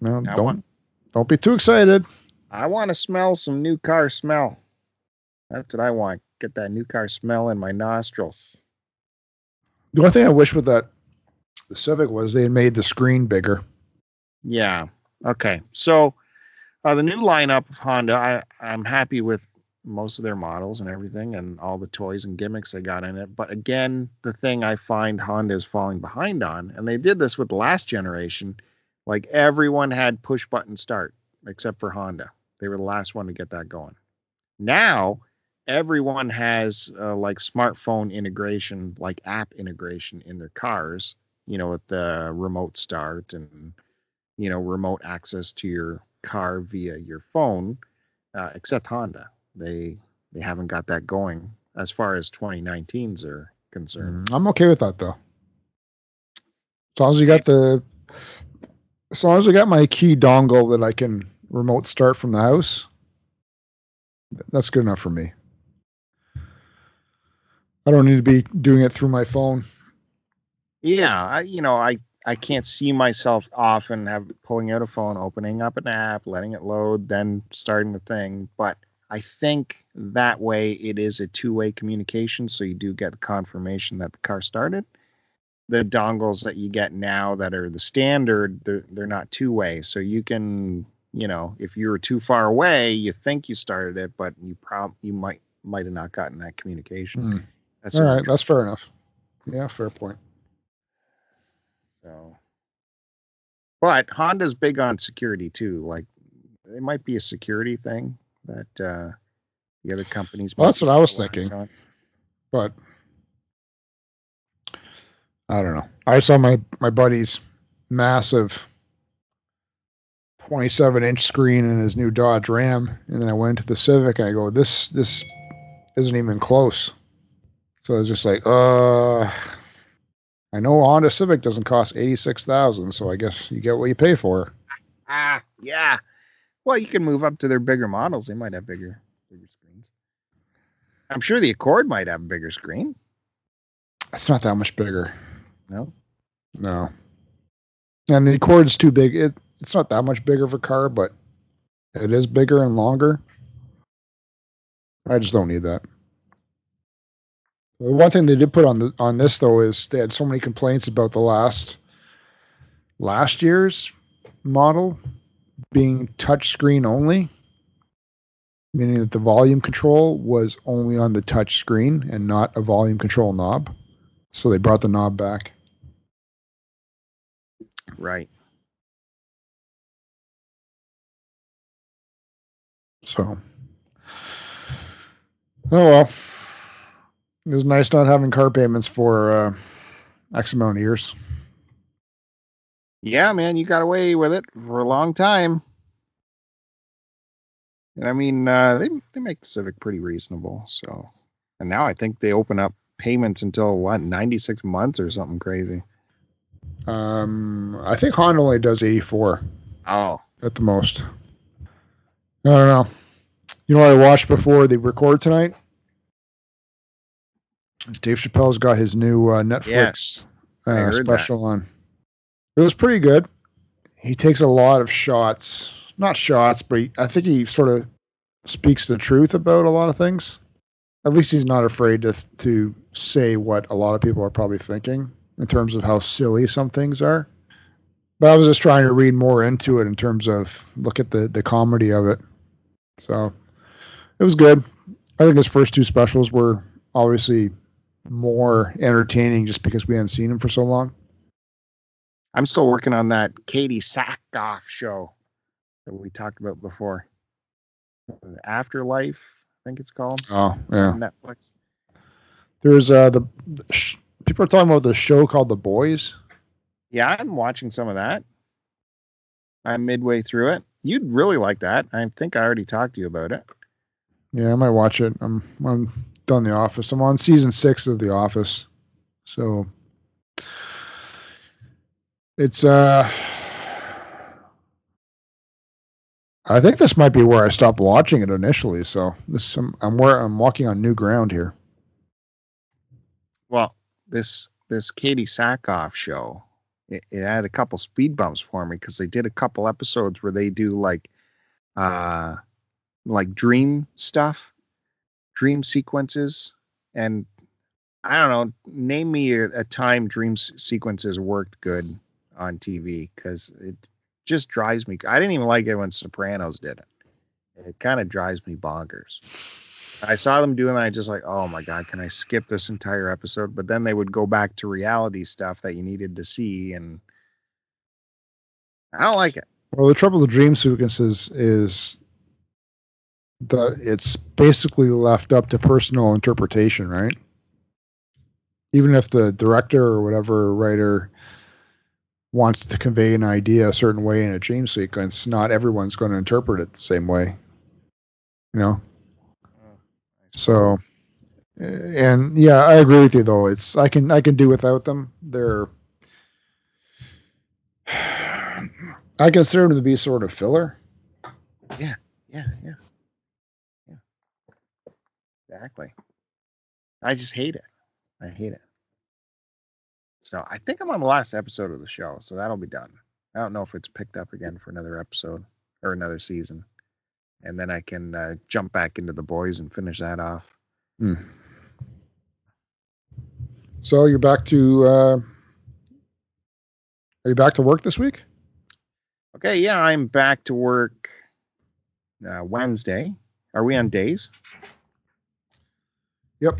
No, I don't want- don't be too excited. I want to smell some new car smell. That's what I want. Get that new car smell in my nostrils. The only thing I wish with that the Civic was they had made the screen bigger. Yeah. Okay. So uh, the new lineup of Honda, I, I'm happy with most of their models and everything, and all the toys and gimmicks they got in it. But again, the thing I find Honda is falling behind on, and they did this with the last generation. Like everyone had push button start except for Honda. They were the last one to get that going. Now everyone has uh, like smartphone integration, like app integration in their cars. You know, with the remote start and you know remote access to your car via your phone. Uh, except Honda, they they haven't got that going as far as 2019s are concerned. Mm, I'm okay with that though. As long as you got the, as long as I got my key dongle that I can remote start from the house, that's good enough for me. I don't need to be doing it through my phone. Yeah, I, you know, I I can't see myself often have pulling out a phone, opening up an app, letting it load, then starting the thing. But I think that way it is a two-way communication, so you do get the confirmation that the car started. The dongles that you get now that are the standard, they're, they're not two-way, so you can, you know, if you were too far away, you think you started it, but you prob you might might have not gotten that communication. Mm. That's All right, that's fair enough. Yeah, fair point. So, but Honda's big on security too. Like, it might be a security thing that uh, the other companies. Well, that's what I was thinking. on. but I don't know. I saw my my buddy's massive 27 inch screen in his new Dodge Ram, and then I went to the Civic and I go, this this isn't even close. So I was just like, uh, I know Honda Civic doesn't cost 86,000, so I guess you get what you pay for. Ah, yeah. Well, you can move up to their bigger models. They might have bigger bigger screens. I'm sure the Accord might have a bigger screen. It's not that much bigger. No. No. And the Accord's too big. It it's not that much bigger of a car, but it is bigger and longer. I just don't need that. The one thing they did put on the on this though is they had so many complaints about the last last year's model being touchscreen only, meaning that the volume control was only on the touch screen and not a volume control knob. So they brought the knob back. Right. So, oh well, it was nice not having car payments for uh, X amount of years. Yeah, man, you got away with it for a long time. And I mean, uh, they they make the Civic pretty reasonable. So, and now I think they open up payments until what ninety six months or something crazy. Um, I think Honda only does 84 Oh, at the most. I don't know. You know what I watched before the record tonight? Dave Chappelle's got his new uh, Netflix I uh, heard that. special on. It was pretty good. He takes a lot of shots, not shots, but he, I think he sort of speaks the truth about a lot of things. At least he's not afraid to to say what a lot of people are probably thinking in terms of how silly some things are. But I was just trying to read more into it in terms of look at the the comedy of it. So it was good. I think his first two specials were obviously more entertaining just because we hadn't seen him for so long. I'm still working on that Katee Sackhoff show that we talked about before. Afterlife, I think it's called Oh yeah. on Netflix. There's uh the, the sh- people are talking about the show called The Boys. Yeah, I'm watching some of that. I'm midway through it. You'd really like that. I think I already talked to you about it. Yeah, I might watch it. I'm I'm done The Office. I'm on season six of The Office, so it's uh. I think this might be where I stopped watching it initially. So this I'm, I'm where I'm walking on new ground here. Well, this this Katee Sackhoff show, it, it had a couple speed bumps for me because they did a couple episodes where they do like, uh, like dream stuff, dream sequences, and I don't know. Name me a, a time dream sequences worked good on TV because it just drives me. I didn't even like it when Sopranos did it. It kind of drives me bonkers. I saw them doing that. I just like, oh my god, can I skip this entire episode? But then they would go back to reality stuff that you needed to see, and I don't like it. Well, the trouble with dream sequences is that it's basically left up to personal interpretation, right? Even if the director or whatever writer wants to convey an idea a certain way in a dream sequence, not everyone's going to interpret it the same way. You know? So and yeah, I agree with you though. It's I can I can do without them. They're I consider them to be sort of filler. Yeah, yeah, yeah, yeah. Exactly. I just hate it. I hate it. So I think I'm on the last episode of the show, so that'll be done. I don't know if it's picked up again for another episode or another season, and then I can uh, jump back into the boys and finish that off. Hmm. So you're back to uh, are you back to work this week? Okay, yeah, I'm back to work uh, Wednesday. Are we on days? Yep.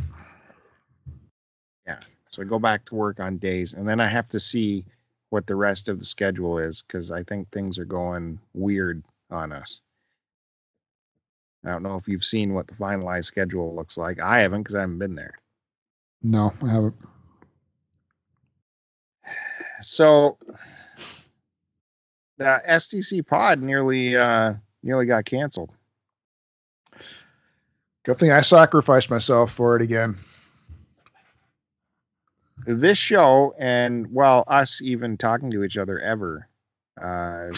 Yeah. So I go back to work on days, and then I have to see what the rest of the schedule is because I think things are going weird on us. I don't know if you've seen what the finalized schedule looks like. I haven't because I haven't been there. No, I haven't. So the STC pod nearly uh nearly got canceled. Good thing I sacrificed myself for it again. This show and well, us even talking to each other ever uh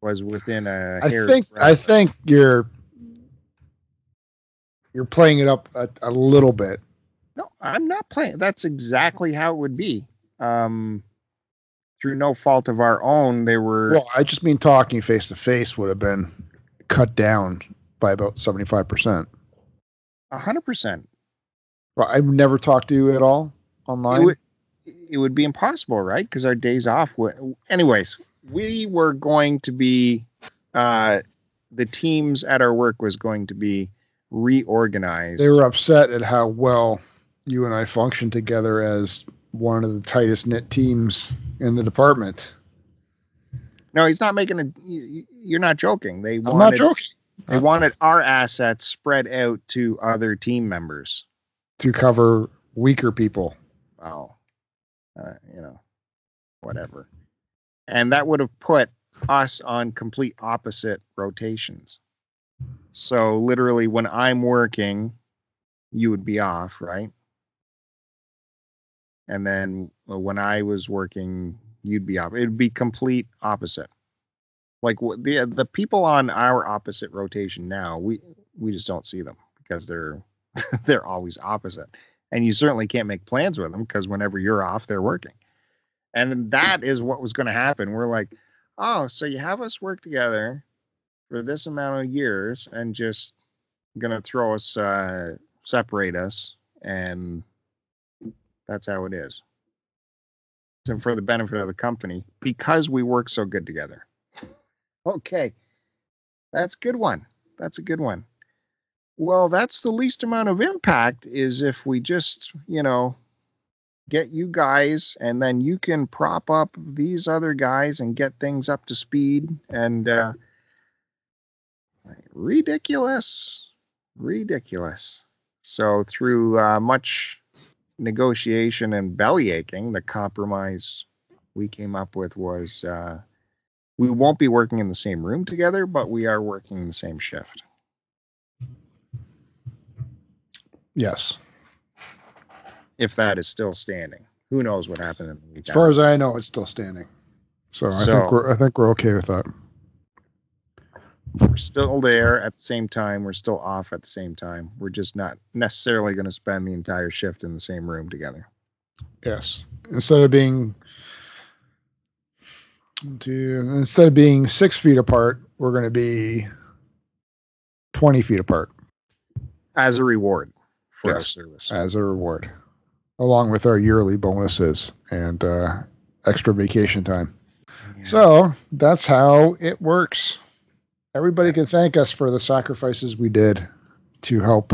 was within a I think. I think you're you're playing it up a, a little bit. No, I'm not playing. That's exactly how it would be. Um, through no fault of our own, they were. Well, I just mean talking face to face would have been cut down by about seventy five percent. A hundred percent. Well, I've never talked to you at all It online. would. It would be impossible, right? Because our days off. Would, anyways, we were going to be. Uh, the teams at our work was going to be reorganized. they were upset at how well you and I functioned together as one of the tightest knit teams in the department. no, he's not making a. you- You're not joking. They I'm not joking. They wanted our assets spread out to other team members. To cover weaker people. well, uh, you know, whatever. And that would have put us on complete opposite rotations. So literally, when I'm working, you would be off, right? And then uh, when I was working, you'd be off. It'd be complete opposite. Like the the people on our opposite rotation now, we we just don't see them because they're they're always opposite and you certainly can't make plans with them because whenever you're off, they're working. And that is what was going to happen. We're like, oh, so you have us work together for this amount of years and just to throw us, uh, separate us. And that's how it is. And for the benefit of the company, because we work so good together. Okay. That's a good one. That's a good one. Well, that's the least amount of impact is if we just, you know, get you guys and then you can prop up these other guys and get things up to speed and uh ridiculous ridiculous so through uh, much negotiation and belly aching the compromise we came up with was uh we won't be working in the same room together but we are working in the same shift Yes. if that is still standing. Who knows what happened in the weekend? As far as I know, it's still standing. So, I So- think we're I think we're okay with that. we're still there at the same time. We're still off at the same time. We're just not necessarily going to spend the entire shift in the same room together. Yes. Instead of being two, instead of being six feet apart, we're going to be twenty feet apart As a reward for our Yes. service. as a reward, along with our yearly bonuses and uh, extra vacation time. Yeah. So that's how it works. Everybody can thank us for the sacrifices we did to help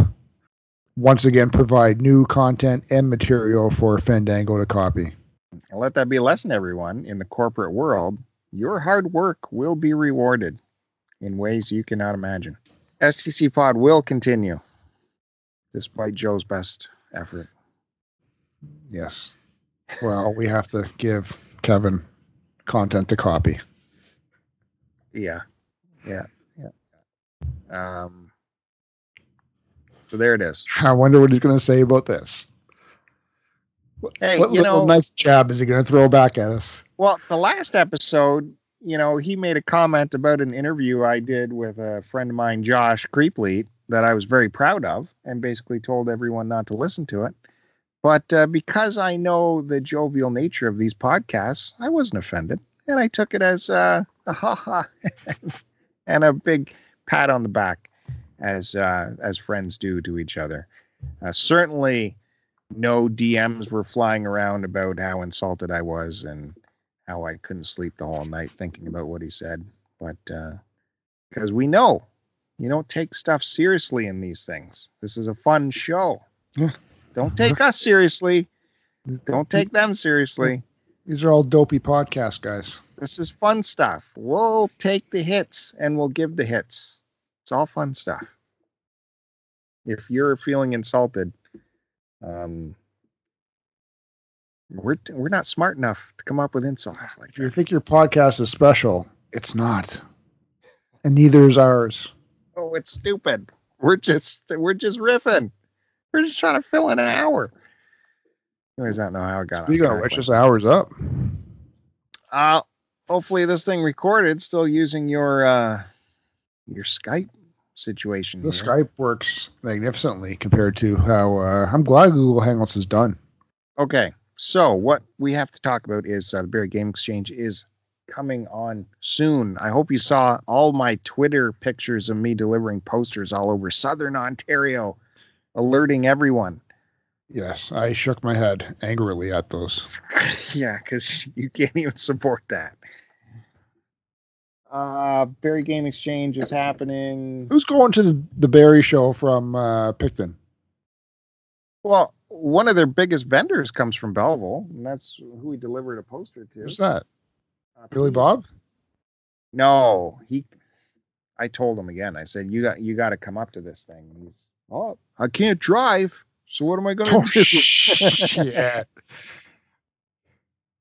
once again provide new content and material for Fandango to copy. And let that be a lesson, everyone. In the corporate world, your hard work will be rewarded in ways you cannot imagine. STC Pod will continue despite Joe's best effort. Yes. Well, we have to give Kevin content to copy. Yeah. Yeah. Yeah. Um, so there it is. I wonder what he's going to say about this. Hey, what you little know, nice jab is he going to throw back at us? Well, the last episode, you know, he made a comment about an interview I did with a friend of mine, Josh Creepleet, that I was very proud of, and basically told everyone not to listen to it. But uh, because I know the jovial nature of these podcasts, I wasn't offended, and I took it as uh, a ha ha and a big pat on the back, as uh, as friends do to each other. Uh, certainly, no DMs were flying around about how insulted I was and how I couldn't sleep the whole night thinking about what he said. But uh, because we know you don't take stuff seriously in these things. This is a fun show. Don't take us seriously. Don't take them seriously. These are all dopey podcast guys. This is fun stuff. We'll take the hits and we'll give the hits. It's all fun stuff. If you're feeling insulted, um, we're we're not smart enough to come up with insults like If you think your podcast is special, it's not. And neither is ours. Oh, it's stupid. We're just we're just riffing. We're just trying to fill in an hour. Anyways, I don't know how it got. Got track, which is hours up. Uh hopefully this thing recorded still using your uh your Skype situation. The here. Skype works magnificently compared to how uh, I'm glad Google Hangouts is done. Okay. So what we have to talk about is uh, the Barrie Game Exchange is coming on soon. I hope you saw all my Twitter pictures of me delivering posters all over southern Ontario, alerting everyone. Yes, I shook my head angrily at those. yeah, because you can't even support that. Uh, Barrie Game Exchange is happening. Who's going to the, the Barrie show from uh, Picton? Well, one of their biggest vendors comes from Belleville, and that's who we delivered a poster to. Who's that? Uh, Billy Bob? No, he. I told him again. I said, "You got, you got to come up to this thing." And he's, "Oh, I can't drive. So what am I going to Oh, do?" shit.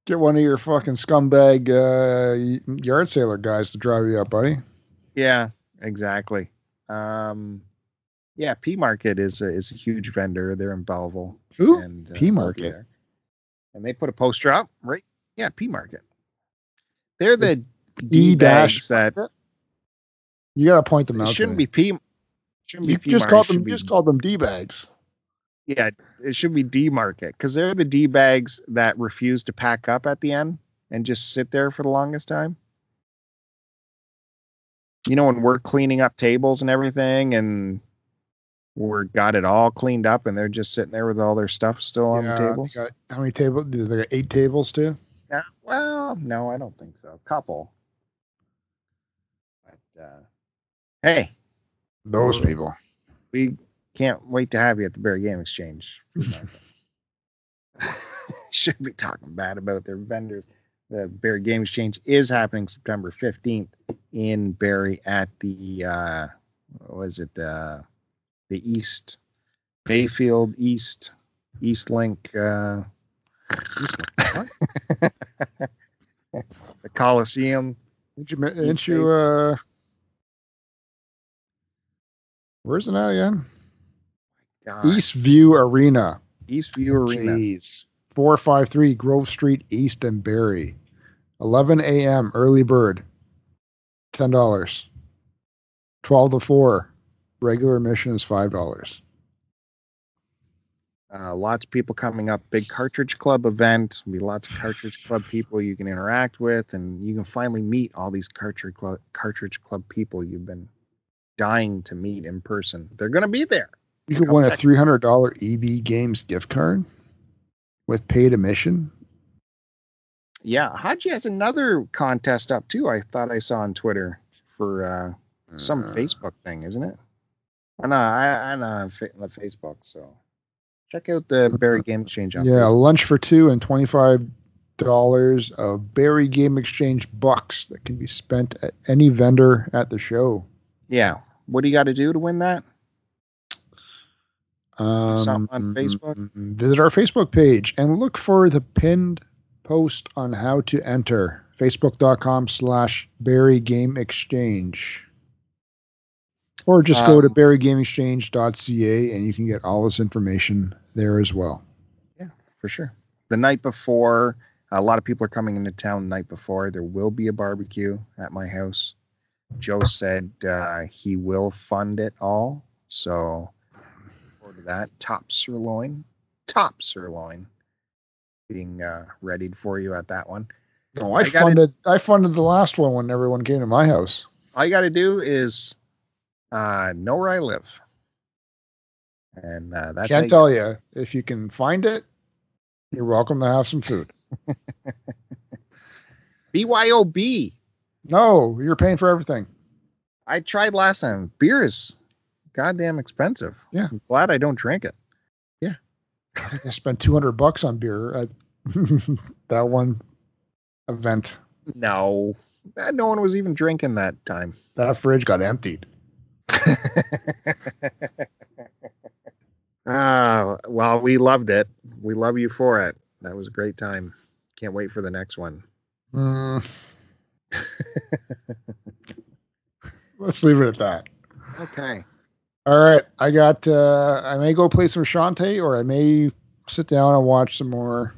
Get one of your fucking scumbag uh, yard sailor guys to drive you up, buddy. Yeah, exactly. Um, yeah, P Market is a, is a huge vendor. They're in Belleville. Who? and uh, P Market? And they put a poster up, right? Yeah, P Market. They're the D dash that You got to point them out. shouldn't be P. Shouldn't You be P just Market, called it should them. be- You just call them d bags. yeah, it should be D Market because they're the D bags that refuse to pack up at the end and just sit there for the longest time. You know, when we're cleaning up tables and everything, and we're got it all cleaned up, and they're just sitting there with all their stuff still on the tables. Got, how many tables? They got eight tables too. Yeah. Well, no, I don't think so. A couple. But uh, hey, Those people. we can't wait to have you at the Bear Game Exchange. Should be talking bad about their vendors. The Barrie Game Exchange is happening September 15th in Barrie at the uh what was it the the East Bayfield East East Link uh the Coliseum. Didn't you? Didn't you? Uh, where's it at again? God, Eastview Arena. Eastview Arena. Jeez. 453 Grove Street East and Barrie. 11 a.m. early bird. $10. 12 to 4. Regular admission is $5. Uh, lots of people coming up. Big Cartridge Club event. Be lots of Cartridge Club people you can interact with, and you can finally meet all these Cartridge Club Cartridge Club people you've been dying to meet in person. They're going to be there. You could win a $300 EB Games gift card with paid admission. Yeah, Haji has another contest up too. I thought I saw on Twitter for uh, some Uh, Facebook thing, isn't it? I know. I I know on on Facebook. So check out the Barrie Game Exchange. On Yeah, Facebook. lunch for two and twenty five dollars of Barrie Game Exchange bucks that can be spent at any vendor at the show. yeah. What do you got to do to win that? Um, on Facebook? Visit our Facebook page and look for the pinned post on how to enter. Facebook.com slash Barrie Game Exchange. Or just go to Um, barriegameexchange.ca and you can get all this information there as well. Yeah, for sure. The night before, a lot of people are coming into town the night before. There will be a barbecue at my house. Joe said uh, he will fund it all. So look forward to that. Top sirloin. Top sirloin being uh, readied for you at that one. No, I, I gotta- funded I funded the last one when everyone came to my house. all you got to do is uh, know where I live, and uh, that's Can't you- tell you if you can find it. You're welcome to have some food. BYOB. No, you're paying for everything. I tried last time. Beer is goddamn expensive. Yeah. I'm glad I don't drink it. I think I spent 200 bucks on beer at that one event. No, Uh, no one was even drinking that time. That fridge got emptied. Ah, well, we loved it. We love you for it. That was a great time. Can't wait for the next one. Mm. Let's leave it at that. Okay. All right, I got. uh I may go play some Shantae, or I may sit down and watch some more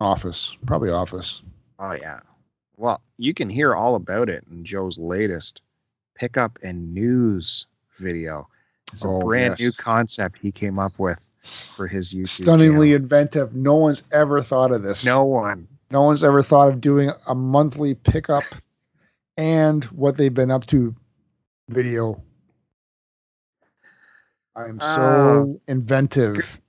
Office. Probably Office. Oh yeah. Well, you can hear all about it in Joe's latest pickup and news video. It's a Oh, brand new concept he came up with for his YouTube. Stunningly channel. inventive. No one's ever thought of this. No one. No one's ever thought of doing a monthly pickup and what they've been up to video. I'm so Oh. inventive.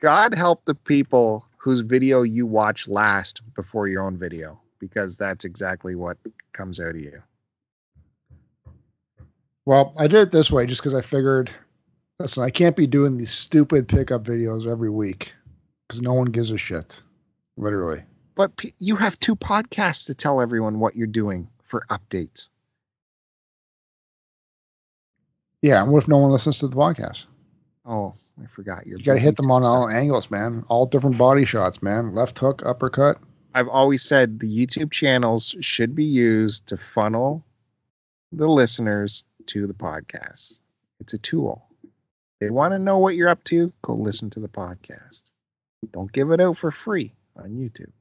God help the people whose video you watch last before your own video, because that's exactly what comes out of you. Well, I did it this way just because I figured, listen, I can't be doing these stupid pickup videos every week because no one gives a shit. Literally. But p- you have two podcasts to tell everyone what you're doing for updates. Yeah. What if no one listens to the podcast? Oh, I forgot your. You got to hit them on all angles, man. All different body shots, man. Left hook, uppercut. I've always said the YouTube channels should be used to funnel the listeners to the podcast. It's a tool. They want to know what you're up to, go listen to the podcast. Don't give it out for free on YouTube.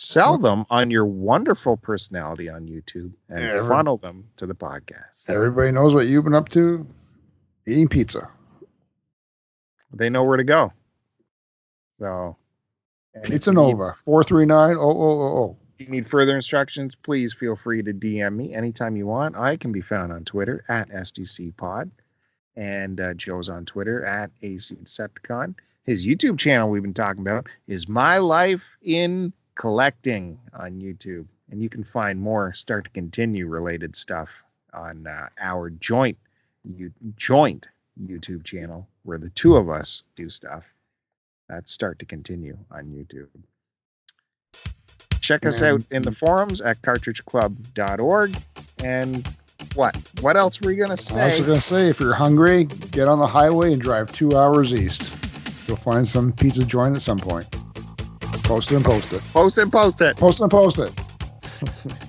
Sell them on your wonderful personality on YouTube and Yeah, funnel them to the podcast. Everybody knows what you've been up to. Eating pizza. They know where to go. So, Pizza Nova. 439 oh, oh, oh, If you need further instructions, please feel free to DM me anytime you want. I can be found on Twitter at STCPod, and uh, Joe's on Twitter at AC Decepticon. His YouTube channel we've been talking about is My Life in Collecting on YouTube, and you can find more Start to Continue related stuff on uh, our joint you, joint YouTube channel where the two of us do stuff. That's Start to Continue on YouTube. Check us out in the forums at cartridgeclub.org. And what? What else were you going to oh. I was going to say, if you're hungry, get on the highway and drive two hours east. You'll find some pizza joint at some point. Post it and post it. Post it, and post it. Post it and post it.